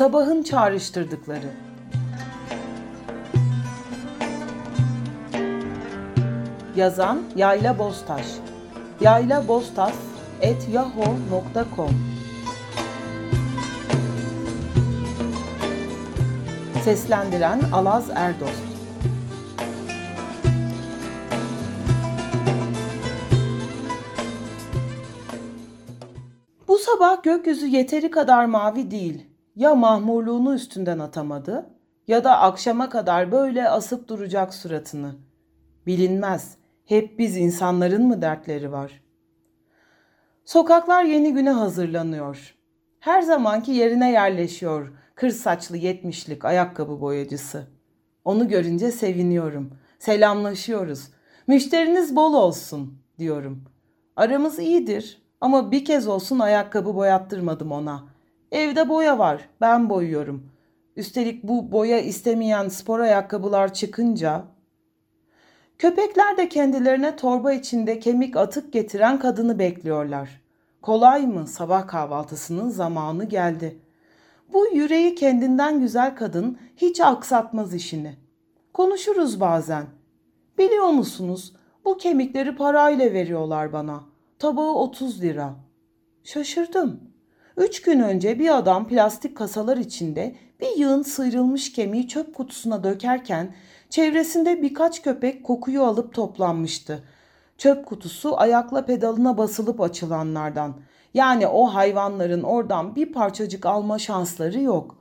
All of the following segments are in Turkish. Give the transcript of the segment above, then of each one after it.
Sabahın çağrıştırdıkları. Yazan Yayla Boztaş. Yayla Boztaş at yahoo.com Seslendiren Alaz Erdost Bu sabah gökyüzü yeteri kadar mavi değil. Ya mahmurluğunu üstünden atamadı ya da akşama kadar böyle asıp duracak suratını. Bilinmez. Hep biz insanların mı dertleri var? Sokaklar yeni güne hazırlanıyor. Her zamanki yerine yerleşiyor kır saçlı yetmişlik ayakkabı boyacısı. Onu görünce seviniyorum. Selamlaşıyoruz. Müşteriniz bol olsun diyorum. Aramız iyidir ama bir kez olsun ayakkabı boyattırmadım ona. Evde boya var. Ben boyuyorum. Üstelik bu boya istemeyen spor ayakkabılar çıkınca Köpekler de kendilerine torba içinde kemik atık getiren kadını bekliyorlar. Kolay mı? Sabah kahvaltısının zamanı geldi. Bu yüreği kendinden güzel kadın hiç aksatmaz işini. Konuşuruz bazen. Biliyor musunuz? Bu kemikleri parayla veriyorlar bana. Tabağı 30 lira. Şaşırdım. Üç gün önce bir adam plastik kasalar içinde bir yığın sıyrılmış kemiği çöp kutusuna dökerken çevresinde birkaç köpek kokuyu alıp toplanmıştı. Çöp kutusu ayakla pedalına basılıp açılanlardan. Yani o hayvanların oradan bir parçacık alma şansları yok.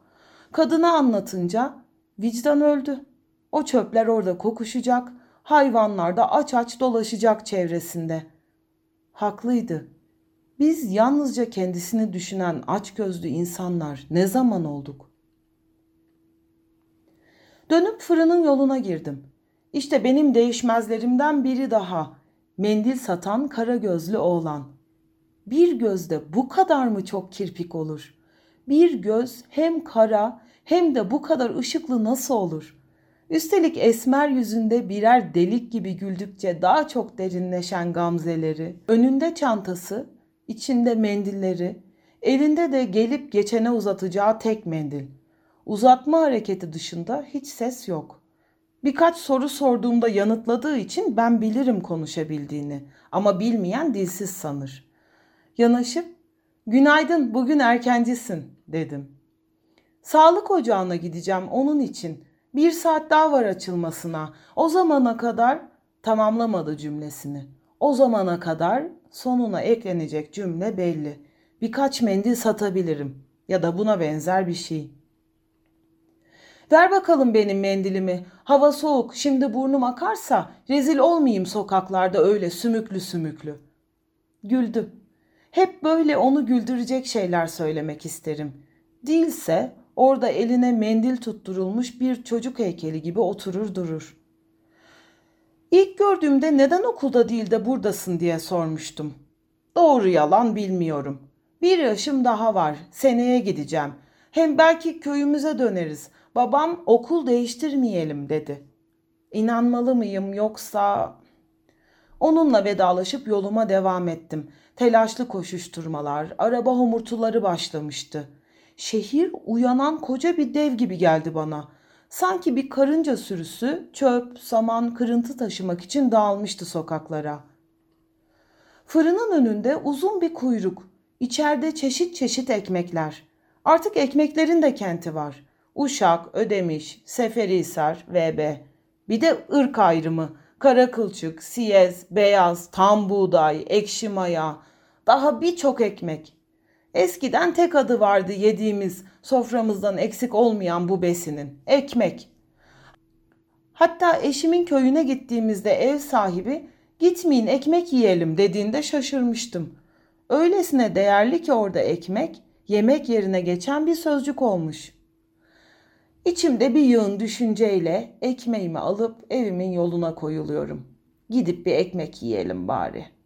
Kadına anlatınca vicdan öldü. O çöpler orada kokuşacak, hayvanlar da aç aç dolaşacak çevresinde. Haklıydı. Biz yalnızca kendisini düşünen açgözlü insanlar ne zaman olduk? Dönüp fırının yoluna girdim. İşte benim değişmezlerimden biri daha. Mendil satan kara gözlü oğlan. Bir gözde bu kadar mı çok kirpik olur? Bir göz hem kara hem de bu kadar ışıklı nasıl olur? Üstelik esmer yüzünde birer delik gibi güldükçe daha çok derinleşen gamzeleri, önünde çantası, içinde mendilleri, elinde de gelip geçene uzatacağı tek mendil. Uzatma hareketi dışında hiç ses yok. Birkaç soru sorduğumda yanıtladığı için ben bilirim konuşabildiğini ama bilmeyen dilsiz sanır. Yanaşıp "Günaydın, bugün erkencisin." dedim. Sağlık ocağına gideceğim onun için. Bir saat daha var açılmasına. O zamana kadar tamamlamadı cümlesini. O zamana kadar sonuna eklenecek cümle belli. Birkaç mendil satabilirim ya da buna benzer bir şey. Ver bakalım benim mendilimi. Hava soğuk, şimdi burnum akarsa rezil olmayayım sokaklarda öyle sümüklü sümüklü. Güldü. Hep böyle onu güldürecek şeyler söylemek isterim. Değilse orada eline mendil tutturulmuş bir çocuk heykeli gibi oturur durur. İlk gördüğümde neden okulda değil de buradasın diye sormuştum. Doğru yalan bilmiyorum. Bir yaşım daha var. Seneye gideceğim. Hem belki köyümüze döneriz. Babam okul değiştirmeyelim dedi. İnanmalı mıyım yoksa... Onunla vedalaşıp yoluma devam ettim. Telaşlı koşuşturmalar, araba homurtuları başlamıştı. Şehir uyanan koca bir dev gibi geldi bana. Sanki bir karınca sürüsü çöp, saman, kırıntı taşımak için dağılmıştı sokaklara. Fırının önünde uzun bir kuyruk. İçeride çeşit çeşit ekmekler. Artık ekmeklerin de kenti var. Uşak, Ödemiş, Seferihisar, VB. Bir de ırk ayrımı. Kara kılçık, siyez, beyaz, tam buğday, ekşi maya. Daha birçok ekmek. Eskiden tek adı vardı yediğimiz, soframızdan eksik olmayan bu besinin. Ekmek. Hatta eşimin köyüne gittiğimizde ev sahibi gitmeyin ekmek yiyelim dediğinde şaşırmıştım. Öylesine değerli ki orada ekmek, yemek yerine geçen bir sözcük olmuş. İçimde bir yığın düşünceyle ekmeğimi alıp evimin yoluna koyuluyorum. Gidip bir ekmek yiyelim bari.''